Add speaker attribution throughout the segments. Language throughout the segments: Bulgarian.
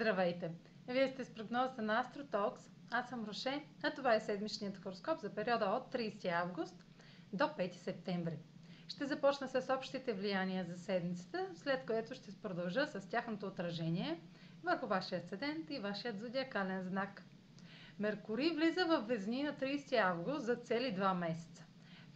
Speaker 1: Здравейте! Вие сте с прогнозата на AstroTalks. Аз съм Роше, а това е седмичният хороскоп за периода от 30 август до 5 септември. Ще започна с общите влияния за седмицата, след което ще продължа с тяхното отражение върху вашия асцендент и вашият зодиакален знак. Меркурий влиза в Везни на 30 август за цели 2 месеца.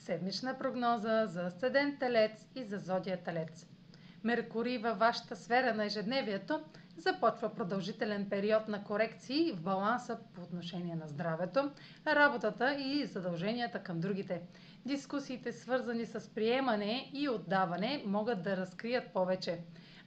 Speaker 1: Седмична прогноза за Асцендент Телец и за Зодия Телец. Меркурий във вашата сфера на ежедневието започва продължителен период на корекции в баланса по отношение на здравето, работата и задълженията към другите. Дискусиите, свързани с приемане и отдаване, могат да разкрият повече.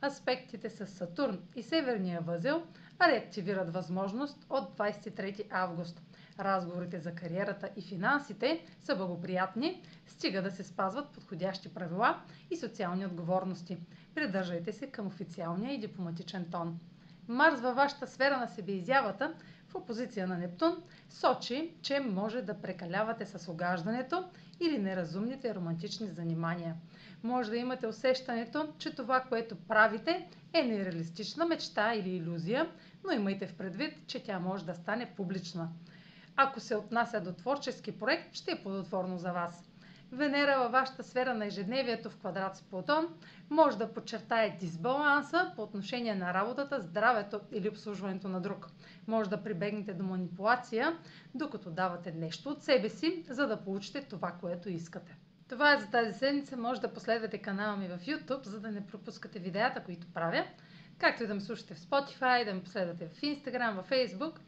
Speaker 1: Аспектите с Сатурн и Северния възел реактивират възможност от 23 август – разговорите за кариерата и финансите са благоприятни, стига да се спазват подходящи правила и социални отговорности. Придържайте се към официалния и дипломатичен тон. Марс във вашата сфера на себеизявата в опозиция на Нептун сочи, че може да прекалявате с огаждането или неразумните романтични занимания. Може да имате усещането, че това, което правите, е нереалистична мечта или иллюзия, но имайте в предвид, че тя може да стане публична. Ако се отнася до творчески проект, ще е плодотворно за вас. Венера във вашата сфера на ежедневието в квадрат с Плутон може да подчертае дисбаланса по отношение на работата, здравето или обслужването на друг. Може да прибегнете до манипулация, докато давате нещо от себе си, за да получите това, което искате. Това е за тази седмица. Може да последвате канала ми в YouTube, за да не пропускате видеята, които правя, както и да ме слушате в Spotify, да ме последвате в Instagram, в Facebook –